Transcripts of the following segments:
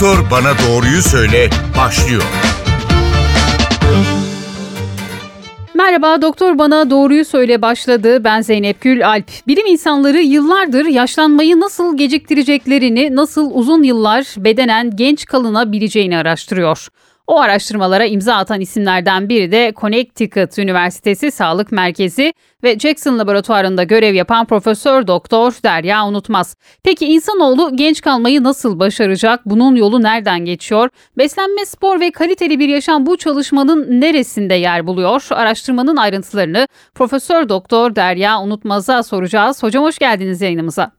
Doktor Bana Doğruyu Söyle başlıyor. Merhaba Doktor Bana Doğruyu Söyle başladı. Ben Zeynep Gül Alp. Bilim insanları yıllardır yaşlanmayı nasıl geciktireceklerini, nasıl uzun yıllar bedenen genç kalınabileceğini araştırıyor. O araştırmalara imza atan isimlerden biri de Connecticut Üniversitesi Sağlık Merkezi ve Jackson Laboratuvarı'nda görev yapan Profesör Doktor Derya Unutmaz. Peki insanoğlu genç kalmayı nasıl başaracak? Bunun yolu nereden geçiyor? Beslenme, spor ve kaliteli bir yaşam bu çalışmanın neresinde yer buluyor? Araştırmanın ayrıntılarını Profesör Doktor Derya Unutmaz'a soracağız. Hocam hoş geldiniz yayınımıza.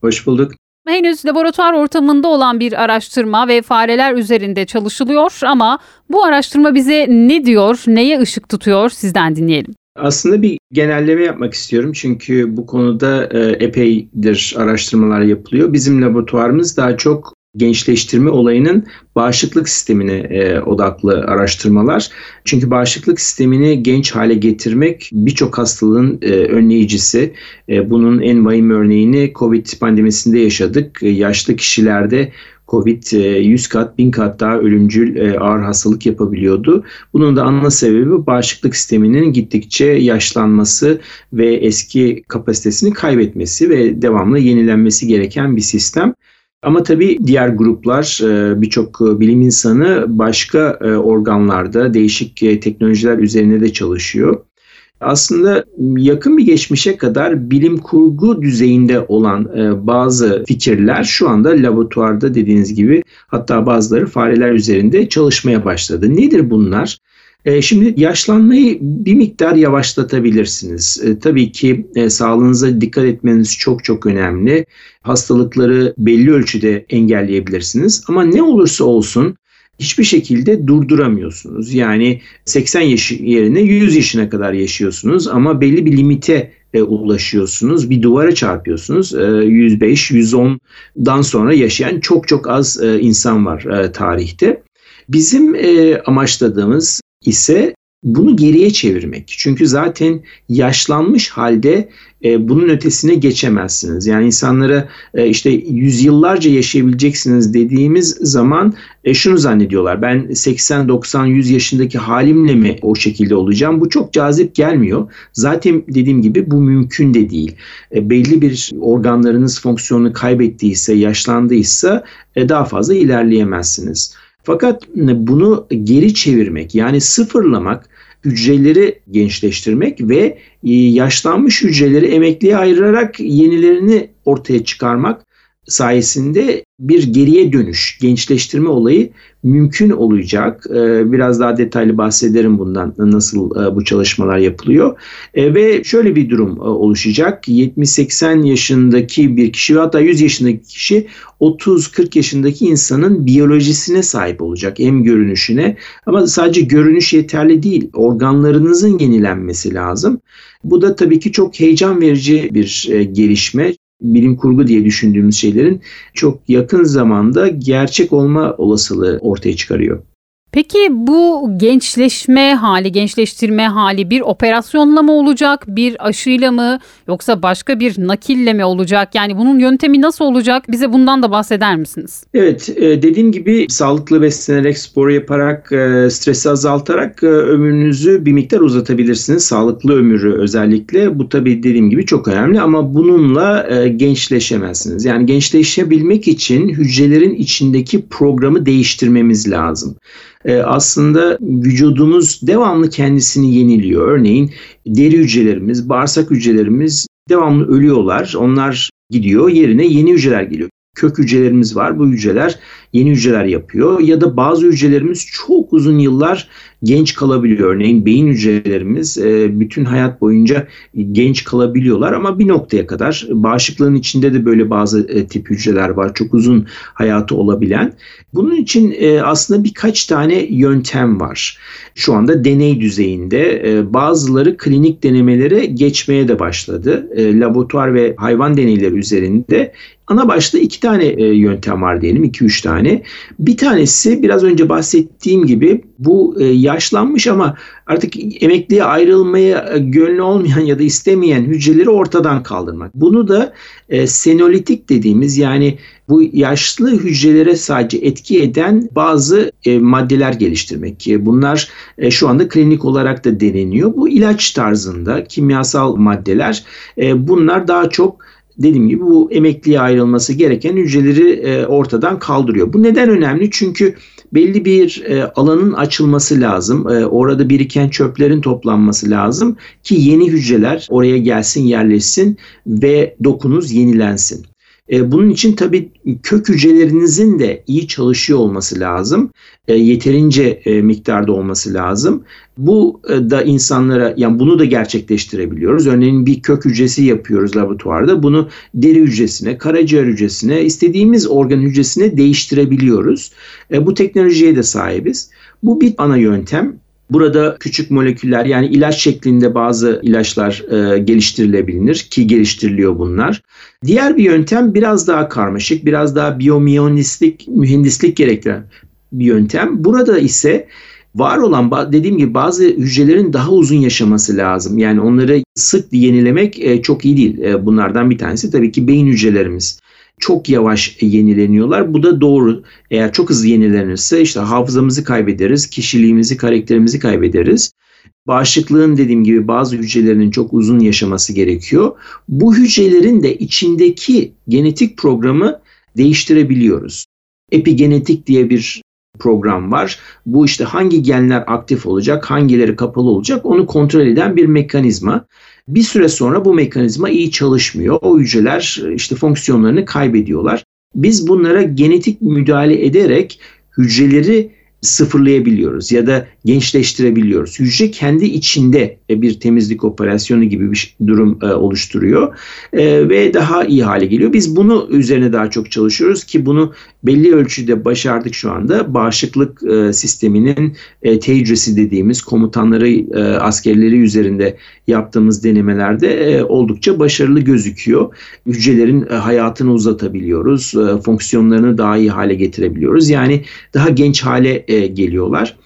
Hoş bulduk. Henüz laboratuvar ortamında olan bir araştırma ve fareler üzerinde çalışılıyor ama bu araştırma bize ne diyor, neye ışık tutuyor sizden dinleyelim. Aslında bir genelleme yapmak istiyorum çünkü bu konuda e, epeydir araştırmalar yapılıyor. Bizim laboratuvarımız daha çok gençleştirme olayının bağışıklık sistemine e, odaklı araştırmalar. Çünkü bağışıklık sistemini genç hale getirmek birçok hastalığın e, önleyicisi. E, bunun en vahim örneğini COVID pandemisinde yaşadık. E, yaşlı kişilerde Covid 100 e, kat, 1000 kat daha ölümcül e, ağır hastalık yapabiliyordu. Bunun da ana sebebi bağışıklık sisteminin gittikçe yaşlanması ve eski kapasitesini kaybetmesi ve devamlı yenilenmesi gereken bir sistem. Ama tabii diğer gruplar e, birçok e, bilim insanı başka e, organlarda değişik teknolojiler üzerine de çalışıyor. Aslında yakın bir geçmişe kadar bilim kurgu düzeyinde olan bazı fikirler şu anda laboratuvarda dediğiniz gibi hatta bazıları fareler üzerinde çalışmaya başladı. Nedir bunlar? E, şimdi yaşlanmayı bir miktar yavaşlatabilirsiniz. E, tabii ki e, sağlığınıza dikkat etmeniz çok çok önemli. Hastalıkları belli ölçüde engelleyebilirsiniz. Ama ne olursa olsun hiçbir şekilde durduramıyorsunuz. Yani 80 yaş yerine 100 yaşına kadar yaşıyorsunuz ama belli bir limite e, ulaşıyorsunuz. Bir duvara çarpıyorsunuz. E, 105, 110'dan sonra yaşayan çok çok az insan var tarihte. Bizim amaçladığımız ise bunu geriye çevirmek. Çünkü zaten yaşlanmış halde e, bunun ötesine geçemezsiniz. Yani insanlara e, işte yüzyıllarca yaşayabileceksiniz dediğimiz zaman e, şunu zannediyorlar. Ben 80, 90, 100 yaşındaki halimle mi o şekilde olacağım? Bu çok cazip gelmiyor. Zaten dediğim gibi bu mümkün de değil. E, belli bir organlarınız fonksiyonunu kaybettiyse, yaşlandıysa e, daha fazla ilerleyemezsiniz. Fakat bunu geri çevirmek yani sıfırlamak hücreleri gençleştirmek ve e, yaşlanmış hücreleri emekliye ayırarak yenilerini ortaya çıkarmak sayesinde bir geriye dönüş, gençleştirme olayı mümkün olacak. Ee, biraz daha detaylı bahsederim bundan nasıl e, bu çalışmalar yapılıyor. E, ve şöyle bir durum e, oluşacak. 70-80 yaşındaki bir kişi ve hatta 100 yaşındaki kişi 30-40 yaşındaki insanın biyolojisine sahip olacak. Hem görünüşüne ama sadece görünüş yeterli değil. Organlarınızın yenilenmesi lazım. Bu da tabii ki çok heyecan verici bir gelişme bilim kurgu diye düşündüğümüz şeylerin çok yakın zamanda gerçek olma olasılığı ortaya çıkarıyor. Peki bu gençleşme hali, gençleştirme hali bir operasyonla mı olacak, bir aşıyla mı yoksa başka bir nakille mi olacak? Yani bunun yöntemi nasıl olacak? Bize bundan da bahseder misiniz? Evet, e, dediğim gibi sağlıklı beslenerek, spor yaparak, e, stresi azaltarak e, ömrünüzü bir miktar uzatabilirsiniz. Sağlıklı ömürü özellikle. Bu tabii dediğim gibi çok önemli ama bununla gençleşemezsiniz. Yani gençleşebilmek için hücrelerin içindeki programı değiştirmemiz lazım. Ee, aslında vücudumuz devamlı kendisini yeniliyor. Örneğin deri hücrelerimiz, bağırsak hücrelerimiz devamlı ölüyorlar. Onlar gidiyor yerine yeni hücreler geliyor. Kök hücrelerimiz var. Bu hücreler yeni hücreler yapıyor. Ya da bazı hücrelerimiz çok uzun yıllar genç kalabiliyor. Örneğin beyin hücrelerimiz e, bütün hayat boyunca genç kalabiliyorlar ama bir noktaya kadar bağışıklığın içinde de böyle bazı e, tip hücreler var. Çok uzun hayatı olabilen. Bunun için e, aslında birkaç tane yöntem var. Şu anda deney düzeyinde bazıları klinik denemelere geçmeye de başladı. Laboratuvar ve hayvan deneyleri üzerinde ana başta iki tane e, yöntem var diyelim, iki üç tane. Bir tanesi biraz önce bahsettiğim gibi bu e, yaşlanmış ama artık emekliye ayrılmaya e, gönlü olmayan ya da istemeyen hücreleri ortadan kaldırmak. Bunu da e, senolitik dediğimiz yani bu yaşlı hücrelere sadece etki eden bazı maddeler geliştirmek. Bunlar şu anda klinik olarak da deneniyor. Bu ilaç tarzında kimyasal maddeler. Bunlar daha çok dediğim gibi bu emekliye ayrılması gereken hücreleri e, ortadan kaldırıyor. Bu neden önemli? Çünkü belli bir e, alanın açılması lazım. E, orada biriken çöplerin toplanması lazım ki yeni hücreler oraya gelsin, yerleşsin ve dokunuz yenilensin. E, bunun için tabii kök hücrelerinizin de iyi çalışıyor olması lazım. E, yeterince e, miktarda olması lazım. Bu e, da insanlara yani bunu da gerçekleştirebiliyoruz. Örneğin bir kök hücresi yapıyoruz laboratuvarda. Bunu deri hücresine, karaciğer hücresine, istediğimiz organ hücresine değiştirebiliyoruz. E, bu teknolojiye de sahibiz. Bu bir ana yöntem. Burada küçük moleküller yani ilaç şeklinde bazı ilaçlar e, geliştirilebilir ki geliştiriliyor bunlar. Diğer bir yöntem biraz daha karmaşık, biraz daha biyomiyonistlik, mühendislik gerektiren bir yöntem. Burada ise var olan dediğim gibi bazı hücrelerin daha uzun yaşaması lazım. Yani onları sık yenilemek e, çok iyi değil. E, bunlardan bir tanesi tabii ki beyin hücrelerimiz çok yavaş yenileniyorlar. Bu da doğru. Eğer çok hızlı yenilenirse işte hafızamızı kaybederiz, kişiliğimizi, karakterimizi kaybederiz. Bağışıklığın dediğim gibi bazı hücrelerinin çok uzun yaşaması gerekiyor. Bu hücrelerin de içindeki genetik programı değiştirebiliyoruz. Epigenetik diye bir program var. Bu işte hangi genler aktif olacak, hangileri kapalı olacak onu kontrol eden bir mekanizma. Bir süre sonra bu mekanizma iyi çalışmıyor. O hücreler işte fonksiyonlarını kaybediyorlar. Biz bunlara genetik müdahale ederek hücreleri sıfırlayabiliyoruz ya da gençleştirebiliyoruz. Hücre kendi içinde e, bir temizlik operasyonu gibi bir durum e, oluşturuyor e, ve daha iyi hale geliyor. Biz bunu üzerine daha çok çalışıyoruz ki bunu belli ölçüde başardık şu anda. Bağışıklık sisteminin hücresi dediğimiz komutanları, askerleri üzerinde yaptığımız denemelerde oldukça başarılı gözüküyor. Hücrelerin hayatını uzatabiliyoruz, fonksiyonlarını daha iyi hale getirebiliyoruz. Yani daha genç hale geliyorlar.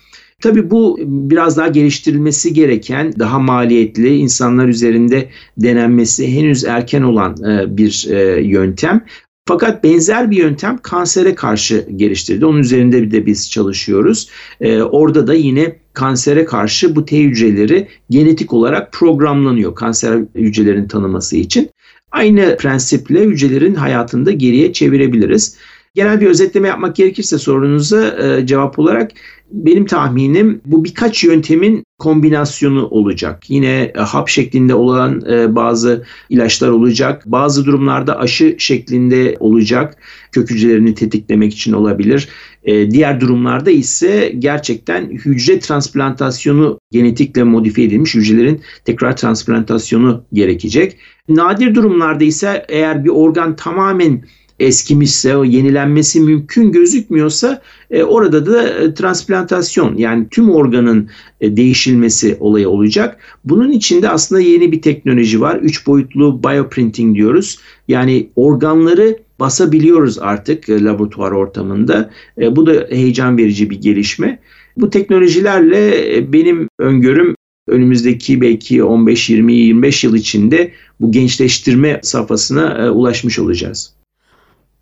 Tabii bu biraz daha geliştirilmesi gereken, daha maliyetli, insanlar üzerinde denenmesi henüz erken olan e, bir e, yöntem. Fakat benzer bir yöntem kansere karşı geliştirdi. Onun üzerinde de biz çalışıyoruz. Ee, orada da yine kansere karşı bu T hücreleri genetik olarak programlanıyor kanser hücrelerin tanıması için. Aynı prensiple hücrelerin hayatında geriye çevirebiliriz. Genel bir özetleme yapmak gerekirse sorunuza e, cevap olarak benim tahminim bu birkaç yöntemin kombinasyonu olacak. Yine e, hap şeklinde olan e, bazı ilaçlar olacak. Bazı durumlarda aşı şeklinde olacak. Kök hücrelerini tetiklemek için olabilir. E, diğer durumlarda ise gerçekten hücre transplantasyonu genetikle modifiye edilmiş hücrelerin tekrar transplantasyonu gerekecek. Nadir durumlarda ise eğer bir organ tamamen eskimişse, o yenilenmesi mümkün gözükmüyorsa e, orada da e, transplantasyon yani tüm organın e, değişilmesi olayı olacak. Bunun içinde aslında yeni bir teknoloji var. Üç boyutlu bioprinting diyoruz. Yani organları basabiliyoruz artık e, laboratuvar ortamında. E, bu da heyecan verici bir gelişme. Bu teknolojilerle e, benim öngörüm önümüzdeki belki 15, 20, 25 yıl içinde bu gençleştirme safhasına e, ulaşmış olacağız.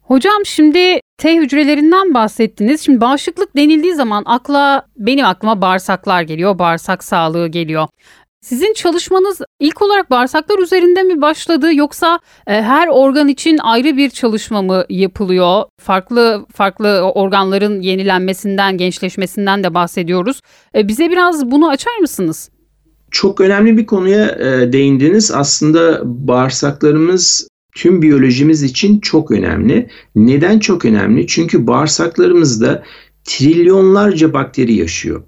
Hocam şimdi T hücrelerinden bahsettiniz. Şimdi bağışıklık denildiği zaman akla benim aklıma bağırsaklar geliyor, bağırsak sağlığı geliyor. Sizin çalışmanız ilk olarak bağırsaklar üzerinde mi başladı yoksa e, her organ için ayrı bir çalışma mı yapılıyor? Farklı farklı organların yenilenmesinden, gençleşmesinden de bahsediyoruz. E, bize biraz bunu açar mısınız? Çok önemli bir konuya e, değindiniz. Aslında bağırsaklarımız tüm biyolojimiz için çok önemli. Neden çok önemli? Çünkü bağırsaklarımızda trilyonlarca bakteri yaşıyor.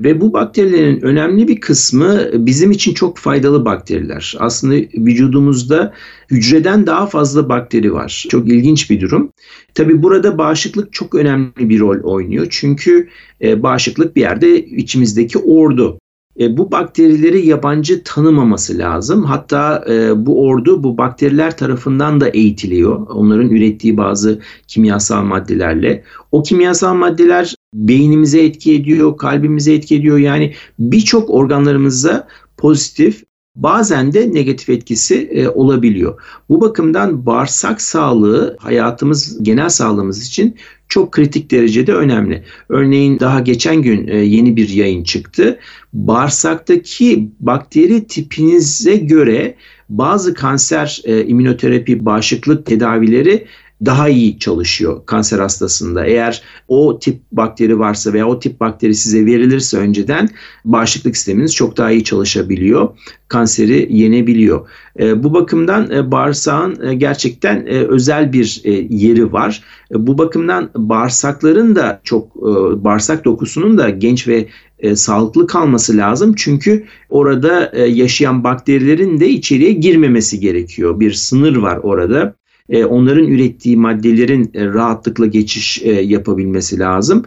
Ve bu bakterilerin önemli bir kısmı bizim için çok faydalı bakteriler. Aslında vücudumuzda hücreden daha fazla bakteri var. Çok ilginç bir durum. Tabi burada bağışıklık çok önemli bir rol oynuyor. Çünkü e, bağışıklık bir yerde içimizdeki ordu. E, bu bakterileri yabancı tanımaması lazım. Hatta e, bu ordu bu bakteriler tarafından da eğitiliyor. Onların ürettiği bazı kimyasal maddelerle. O kimyasal maddeler beynimize etki ediyor, kalbimize etki ediyor. Yani birçok organlarımıza pozitif bazen de negatif etkisi e, olabiliyor. Bu bakımdan bağırsak sağlığı hayatımız, genel sağlığımız için çok kritik derecede önemli. Örneğin daha geçen gün e, yeni bir yayın çıktı. Bağırsaktaki bakteri tipinize göre bazı kanser e, immünoterapi bağışıklık tedavileri daha iyi çalışıyor kanser hastasında. Eğer o tip bakteri varsa veya o tip bakteri size verilirse önceden bağışıklık sisteminiz çok daha iyi çalışabiliyor. Kanseri yenebiliyor. E, bu bakımdan e, bağırsağın e, gerçekten e, özel bir e, yeri var. E, bu bakımdan bağırsakların da çok e, bağırsak dokusunun da genç ve e, sağlıklı kalması lazım. Çünkü orada e, yaşayan bakterilerin de içeriye girmemesi gerekiyor. Bir sınır var orada. E, onların ürettiği maddelerin e, rahatlıkla geçiş e, yapabilmesi lazım.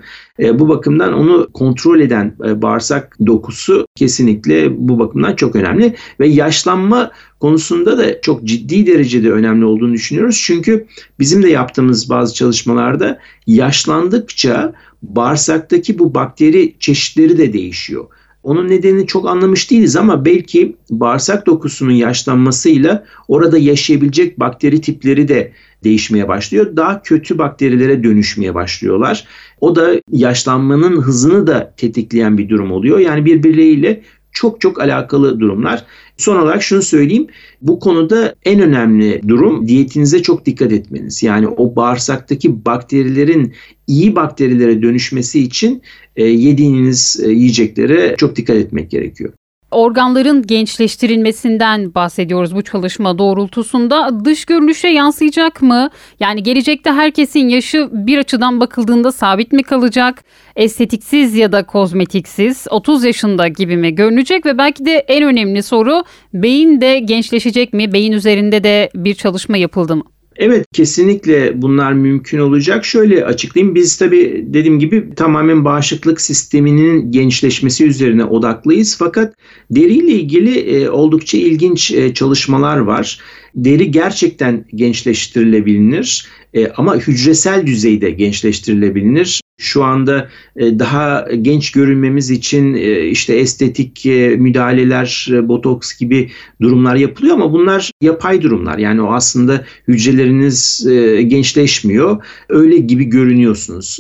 Bu bakımdan onu kontrol eden bağırsak dokusu kesinlikle bu bakımdan çok önemli ve yaşlanma konusunda da çok ciddi derecede önemli olduğunu düşünüyoruz. Çünkü bizim de yaptığımız bazı çalışmalarda yaşlandıkça bağırsaktaki bu bakteri çeşitleri de değişiyor. Onun nedenini çok anlamış değiliz ama belki bağırsak dokusunun yaşlanmasıyla orada yaşayabilecek bakteri tipleri de değişmeye başlıyor. Daha kötü bakterilere dönüşmeye başlıyorlar. O da yaşlanmanın hızını da tetikleyen bir durum oluyor. Yani birbirleriyle çok çok alakalı durumlar. Son olarak şunu söyleyeyim. Bu konuda en önemli durum diyetinize çok dikkat etmeniz. Yani o bağırsaktaki bakterilerin iyi bakterilere dönüşmesi için yediğiniz e, yiyeceklere çok dikkat etmek gerekiyor organların gençleştirilmesinden bahsediyoruz bu çalışma doğrultusunda. Dış görünüşe yansıyacak mı? Yani gelecekte herkesin yaşı bir açıdan bakıldığında sabit mi kalacak? Estetiksiz ya da kozmetiksiz 30 yaşında gibi mi görünecek ve belki de en önemli soru beyin de gençleşecek mi? Beyin üzerinde de bir çalışma yapıldı mı? Evet kesinlikle bunlar mümkün olacak. Şöyle açıklayayım. Biz tabii dediğim gibi tamamen bağışıklık sisteminin gençleşmesi üzerine odaklıyız. Fakat deriyle ilgili e, oldukça ilginç e, çalışmalar var. Deri gerçekten gençleştirilebilir e, ama hücresel düzeyde gençleştirilebilir. Şu anda e, daha genç görünmemiz için e, işte estetik e, müdahaleler, botoks gibi durumlar yapılıyor ama bunlar yapay durumlar. Yani o aslında hücreleriniz gençleşmiyor. Öyle gibi görünüyorsunuz.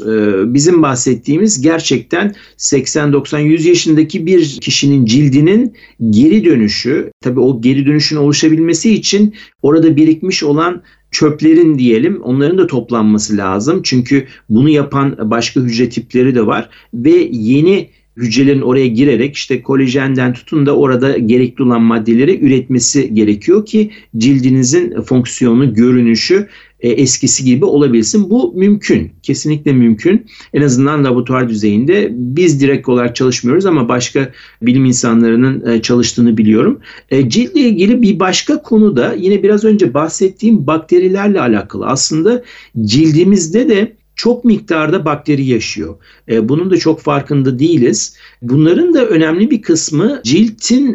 Bizim bahsettiğimiz gerçekten 80-90-100 yaşındaki bir kişinin cildinin geri dönüşü. Tabii o geri dönüşün oluşabilmesi için orada birikmiş olan çöplerin diyelim onların da toplanması lazım. Çünkü bunu yapan başka hücre tipleri de var ve yeni hücrelerin oraya girerek işte kolajenden tutun da orada gerekli olan maddeleri üretmesi gerekiyor ki cildinizin fonksiyonu, görünüşü e, eskisi gibi olabilsin. Bu mümkün. Kesinlikle mümkün. En azından laboratuvar düzeyinde biz direkt olarak çalışmıyoruz ama başka bilim insanlarının e, çalıştığını biliyorum. E, ciltle ilgili bir başka konu da yine biraz önce bahsettiğim bakterilerle alakalı. Aslında cildimizde de çok miktarda bakteri yaşıyor. E, bunun da çok farkında değiliz. Bunların da önemli bir kısmı ciltin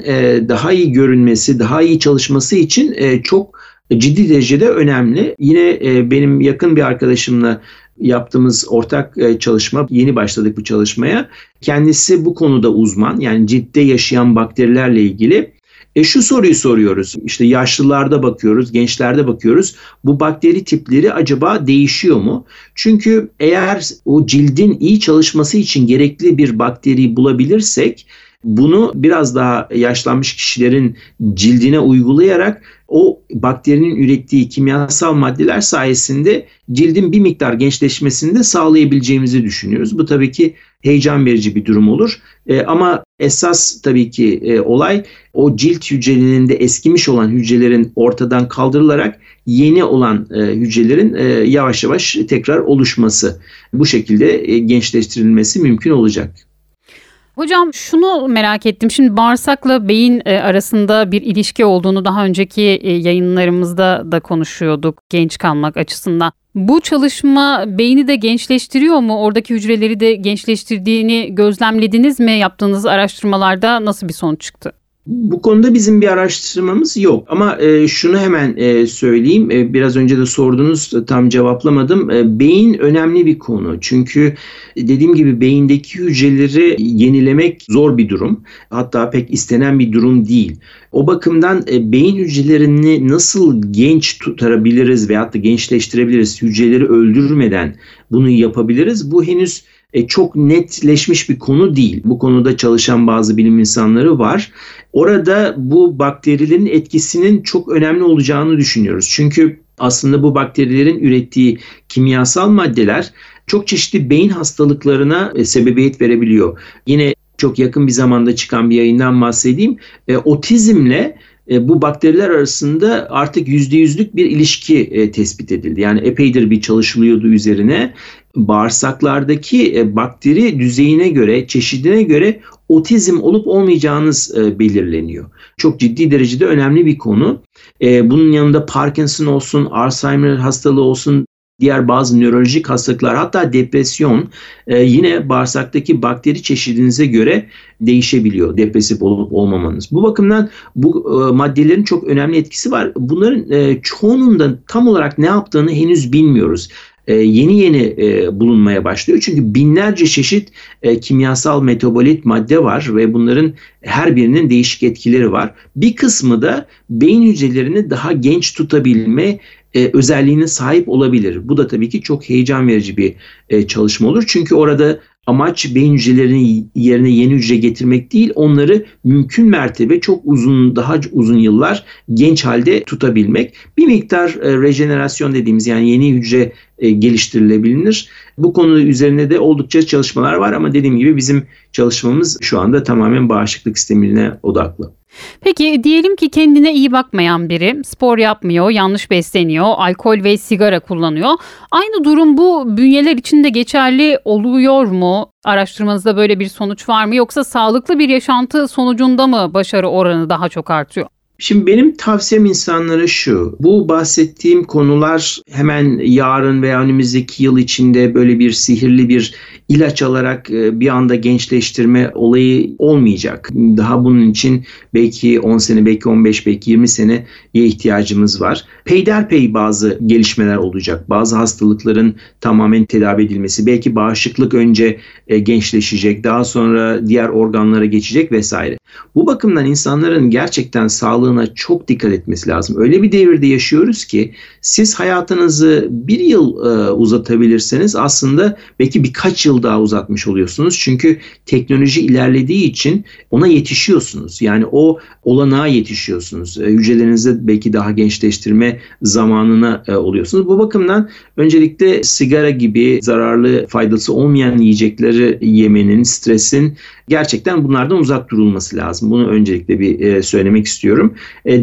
daha iyi görünmesi, daha iyi çalışması için çok ciddi derecede önemli. Yine e, benim yakın bir arkadaşımla yaptığımız ortak e, çalışma, yeni başladık bu çalışmaya. Kendisi bu konuda uzman, yani ciltte yaşayan bakterilerle ilgili. E şu soruyu soruyoruz. İşte yaşlılarda bakıyoruz, gençlerde bakıyoruz. Bu bakteri tipleri acaba değişiyor mu? Çünkü eğer o cildin iyi çalışması için gerekli bir bakteriyi bulabilirsek bunu biraz daha yaşlanmış kişilerin cildine uygulayarak o bakterinin ürettiği kimyasal maddeler sayesinde cildin bir miktar gençleşmesini de sağlayabileceğimizi düşünüyoruz. Bu tabii ki heyecan verici bir durum olur. E, ama esas tabii ki e, olay o cilt hücrelerinde eskimiş olan hücrelerin ortadan kaldırılarak yeni olan e, hücrelerin e, yavaş yavaş tekrar oluşması. Bu şekilde e, gençleştirilmesi mümkün olacak. Hocam şunu merak ettim. Şimdi bağırsakla beyin e, arasında bir ilişki olduğunu daha önceki e, yayınlarımızda da konuşuyorduk genç kalmak açısından. Bu çalışma beyni de gençleştiriyor mu? Oradaki hücreleri de gençleştirdiğini gözlemlediniz mi? Yaptığınız araştırmalarda nasıl bir sonuç çıktı? Bu konuda bizim bir araştırmamız yok ama e, şunu hemen e, söyleyeyim. E, biraz önce de sordunuz tam cevaplamadım. E, beyin önemli bir konu. Çünkü dediğim gibi beyindeki hücreleri yenilemek zor bir durum. Hatta pek istenen bir durum değil. O bakımdan e, beyin hücrelerini nasıl genç tutabiliriz veyahut da gençleştirebiliriz, hücreleri öldürmeden bunu yapabiliriz. Bu henüz e, çok netleşmiş bir konu değil. Bu konuda çalışan bazı bilim insanları var. Orada bu bakterilerin etkisinin çok önemli olacağını düşünüyoruz. Çünkü aslında bu bakterilerin ürettiği kimyasal maddeler çok çeşitli beyin hastalıklarına e, sebebiyet verebiliyor. Yine çok yakın bir zamanda çıkan bir yayından bahsedeyim. E, otizmle e, bu bakteriler arasında artık yüzde yüzlük bir ilişki e, tespit edildi. Yani epeydir bir çalışılıyordu üzerine. Bağırsaklardaki e, bakteri düzeyine göre, çeşidine göre otizm olup olmayacağınız belirleniyor. Çok ciddi derecede önemli bir konu. Bunun yanında Parkinson olsun, Alzheimer hastalığı olsun, diğer bazı nörolojik hastalıklar hatta depresyon e, yine bağırsaktaki bakteri çeşidinize göre değişebiliyor depresif olup olmamanız. Bu bakımdan bu e, maddelerin çok önemli etkisi var. Bunların e, çoğunun da tam olarak ne yaptığını henüz bilmiyoruz. E, yeni yeni e, bulunmaya başlıyor. Çünkü binlerce çeşit e, kimyasal metabolit madde var ve bunların her birinin değişik etkileri var. Bir kısmı da beyin hücrelerini daha genç tutabilme e, özelliğine sahip olabilir. Bu da tabii ki çok heyecan verici bir e, çalışma olur. Çünkü orada amaç beyin hücrelerinin yerine yeni hücre getirmek değil, onları mümkün mertebe çok uzun, daha uzun yıllar genç halde tutabilmek. Bir miktar e, rejenerasyon dediğimiz yani yeni hücre geliştirilebilir. Bu konu üzerine de oldukça çalışmalar var ama dediğim gibi bizim çalışmamız şu anda tamamen bağışıklık sistemine odaklı. Peki diyelim ki kendine iyi bakmayan biri spor yapmıyor, yanlış besleniyor, alkol ve sigara kullanıyor. Aynı durum bu bünyeler için de geçerli oluyor mu? Araştırmanızda böyle bir sonuç var mı yoksa sağlıklı bir yaşantı sonucunda mı başarı oranı daha çok artıyor? Şimdi benim tavsiyem insanlara şu. Bu bahsettiğim konular hemen yarın veya önümüzdeki yıl içinde böyle bir sihirli bir ilaç alarak e, bir anda gençleştirme olayı olmayacak. Daha bunun için belki 10 sene, belki 15, belki 20 seneye ihtiyacımız var. Peyderpey bazı gelişmeler olacak. Bazı hastalıkların tamamen tedavi edilmesi. Belki bağışıklık önce e, gençleşecek, daha sonra diğer organlara geçecek vesaire. Bu bakımdan insanların gerçekten sağlığına çok dikkat etmesi lazım. Öyle bir devirde yaşıyoruz ki siz hayatınızı bir yıl e, uzatabilirseniz aslında belki birkaç yıl daha uzatmış oluyorsunuz. Çünkü teknoloji ilerlediği için ona yetişiyorsunuz. Yani o olanağa yetişiyorsunuz. E, hücrelerinizi belki daha gençleştirme zamanına e, oluyorsunuz. Bu bakımdan öncelikle sigara gibi zararlı faydası olmayan yiyecekleri yemenin, stresin gerçekten bunlardan uzak durulması lazım. Bunu öncelikle bir e, söylemek istiyorum.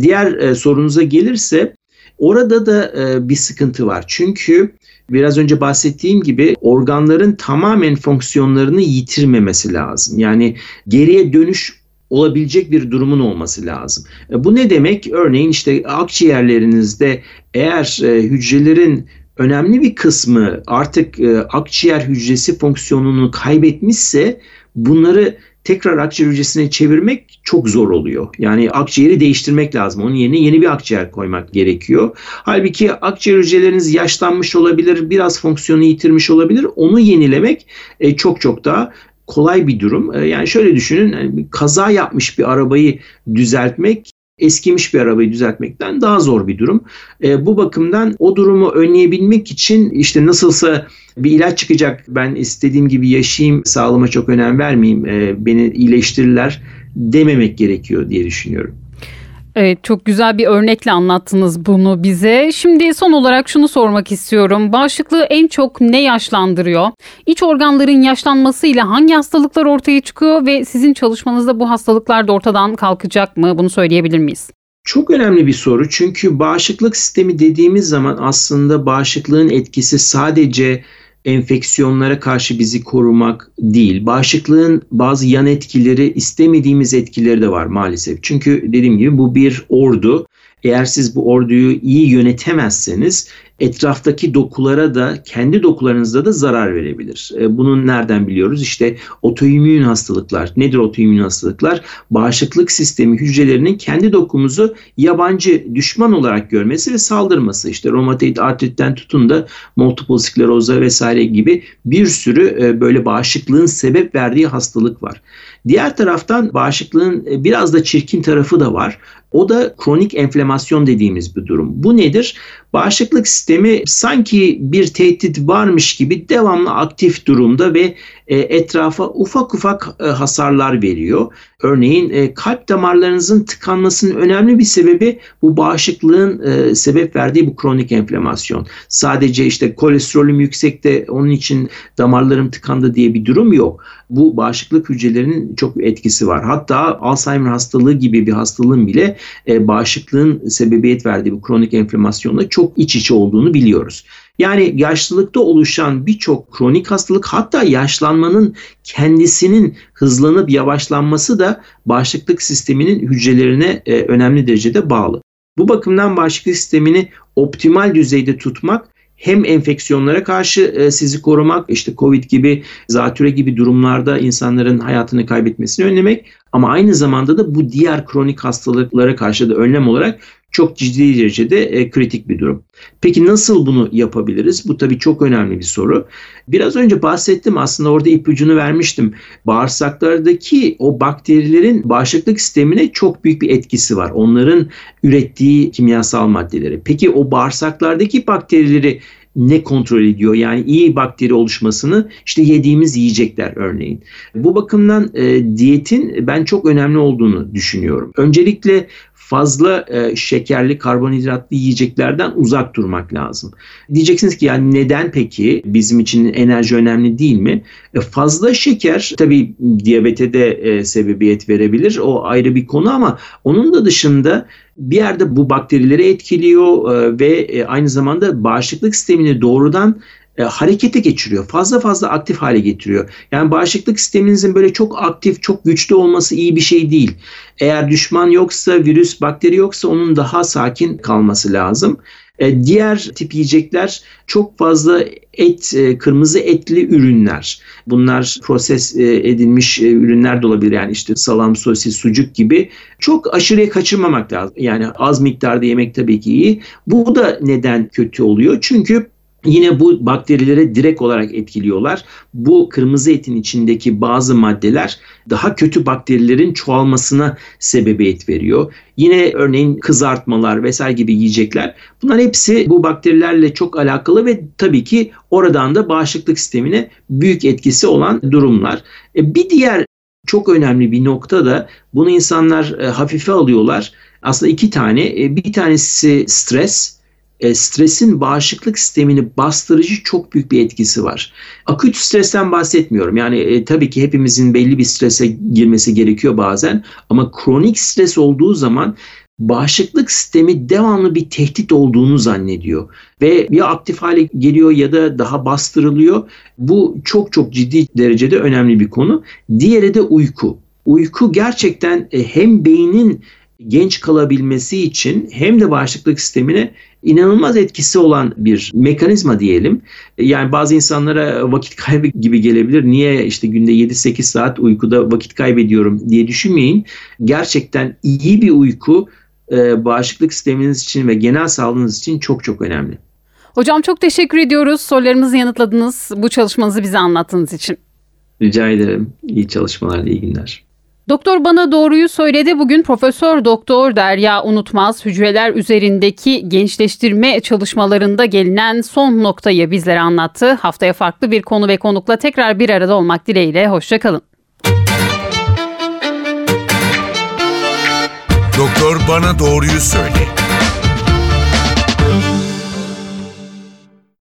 Diğer sorunuza gelirse orada da e, bir sıkıntı var. Çünkü biraz önce bahsettiğim gibi organların tamamen fonksiyonlarını yitirmemesi lazım. Yani geriye dönüş olabilecek bir durumun olması lazım. E, bu ne demek? Örneğin işte akciğerlerinizde eğer e, hücrelerin önemli bir kısmı artık e, akciğer hücresi fonksiyonunu kaybetmişse bunları tekrar akciğer hücresine çevirmek çok zor oluyor. Yani akciğeri değiştirmek lazım. Onun yerine yeni bir akciğer koymak gerekiyor. Halbuki akciğer hücreleriniz yaşlanmış olabilir, biraz fonksiyonu yitirmiş olabilir. Onu yenilemek e, çok çok daha kolay bir durum. E, yani şöyle düşünün, yani kaza yapmış bir arabayı düzeltmek eskimiş bir arabayı düzeltmekten daha zor bir durum. E, bu bakımdan o durumu önleyebilmek için işte nasılsa bir ilaç çıkacak ben istediğim gibi yaşayayım sağlığıma çok önem vermeyeyim e, beni iyileştirirler dememek gerekiyor diye düşünüyorum. Evet çok güzel bir örnekle anlattınız bunu bize. Şimdi son olarak şunu sormak istiyorum. Bağışıklığı en çok ne yaşlandırıyor? İç organların yaşlanmasıyla hangi hastalıklar ortaya çıkıyor ve sizin çalışmanızda bu hastalıklar da ortadan kalkacak mı? Bunu söyleyebilir miyiz? Çok önemli bir soru çünkü bağışıklık sistemi dediğimiz zaman aslında bağışıklığın etkisi sadece enfeksiyonlara karşı bizi korumak değil. Bağışıklığın bazı yan etkileri, istemediğimiz etkileri de var maalesef. Çünkü dediğim gibi bu bir ordu. Eğer siz bu orduyu iyi yönetemezseniz etraftaki dokulara da kendi dokularınızda da zarar verebilir. E, bunun nereden biliyoruz? İşte otoimmün hastalıklar. Nedir otoimmün hastalıklar? Bağışıklık sistemi hücrelerinin kendi dokumuzu yabancı düşman olarak görmesi ve saldırması. İşte romatoid artritten tutun da multiple skleroza vesaire gibi bir sürü e, böyle bağışıklığın sebep verdiği hastalık var. Diğer taraftan bağışıklığın e, biraz da çirkin tarafı da var. O da kronik enflamasyon dediğimiz bir durum. Bu nedir? Bağışıklık sistemi sanki bir tehdit varmış gibi devamlı aktif durumda ve e, etrafa ufak ufak e, hasarlar veriyor. Örneğin e, kalp damarlarınızın tıkanmasının önemli bir sebebi bu bağışıklığın sebep verdiği bu kronik enflamasyon. Sadece işte kolesterolüm yüksekte onun için damarlarım tıkandı diye bir durum yok. Bu bağışıklık hücrelerinin çok etkisi var. Hatta Alzheimer hastalığı gibi bir hastalığın bile bağışıklığın sebebiyet verdiği bu kronik enflamasyonla çok iç içe olduğunu biliyoruz. Yani yaşlılıkta oluşan birçok kronik hastalık hatta yaşlanmanın kendisinin hızlanıp yavaşlanması da bağışıklık sisteminin hücrelerine e, önemli derecede bağlı. Bu bakımdan bağışıklık sistemini optimal düzeyde tutmak hem enfeksiyonlara karşı e, sizi korumak, işte Covid gibi, zatüre gibi durumlarda insanların hayatını kaybetmesini önlemek ama aynı zamanda da bu diğer kronik hastalıklara karşı da önlem olarak çok ciddi derecede e, kritik bir durum. Peki nasıl bunu yapabiliriz? Bu tabii çok önemli bir soru. Biraz önce bahsettim aslında orada ipucunu vermiştim. Bağırsaklardaki o bakterilerin bağışıklık sistemine çok büyük bir etkisi var. Onların ürettiği kimyasal maddeleri. Peki o bağırsaklardaki bakterileri ne kontrol ediyor? Yani iyi bakteri oluşmasını işte yediğimiz yiyecekler örneğin. Bu bakımdan e, diyetin ben çok önemli olduğunu düşünüyorum. Öncelikle fazla e, şekerli, karbonhidratlı yiyeceklerden uzak durmak lazım. Diyeceksiniz ki yani neden peki bizim için enerji önemli değil mi? E, fazla şeker tabii diyabete de e, sebebiyet verebilir. O ayrı bir konu ama onun da dışında bir yerde bu bakterileri etkiliyor e, ve e, aynı zamanda bağışıklık sistemini doğrudan e, harekete geçiriyor. Fazla fazla aktif hale getiriyor. Yani bağışıklık sisteminizin böyle çok aktif, çok güçlü olması iyi bir şey değil. Eğer düşman yoksa, virüs, bakteri yoksa onun daha sakin kalması lazım. E, diğer tip yiyecekler çok fazla et, e, kırmızı etli ürünler. Bunlar proses e, edilmiş ürünler de olabilir. Yani işte salam, sosis, sucuk gibi. Çok aşırıya kaçırmamak lazım. Yani az miktarda yemek tabii ki iyi. Bu da neden kötü oluyor? Çünkü Yine bu bakterilere direkt olarak etkiliyorlar. Bu kırmızı etin içindeki bazı maddeler daha kötü bakterilerin çoğalmasına sebebiyet veriyor. Yine örneğin kızartmalar vesaire gibi yiyecekler. Bunlar hepsi bu bakterilerle çok alakalı ve tabii ki oradan da bağışıklık sistemine büyük etkisi olan durumlar. E, bir diğer çok önemli bir nokta da bunu insanlar e, hafife alıyorlar. Aslında iki tane. E, bir tanesi stres, e, stresin bağışıklık sistemini bastırıcı çok büyük bir etkisi var. Akut stresten bahsetmiyorum. Yani e, tabii ki hepimizin belli bir strese girmesi gerekiyor bazen ama kronik stres olduğu zaman bağışıklık sistemi devamlı bir tehdit olduğunu zannediyor ve ya aktif hale geliyor ya da daha bastırılıyor. Bu çok çok ciddi derecede önemli bir konu. Diğeri de uyku. Uyku gerçekten e, hem beynin genç kalabilmesi için hem de bağışıklık sistemine inanılmaz etkisi olan bir mekanizma diyelim. Yani bazı insanlara vakit kaybı gibi gelebilir. Niye işte günde 7-8 saat uykuda vakit kaybediyorum diye düşünmeyin. Gerçekten iyi bir uyku e, bağışıklık sisteminiz için ve genel sağlığınız için çok çok önemli. Hocam çok teşekkür ediyoruz. Sorularımızı yanıtladınız. Bu çalışmanızı bize anlattığınız için. Rica ederim. İyi çalışmalar, iyi günler. Doktor bana doğruyu söyledi. Bugün Profesör Doktor Derya Unutmaz hücreler üzerindeki gençleştirme çalışmalarında gelinen son noktayı bizlere anlattı. Haftaya farklı bir konu ve konukla tekrar bir arada olmak dileğiyle. Hoşçakalın. Doktor bana doğruyu söyle.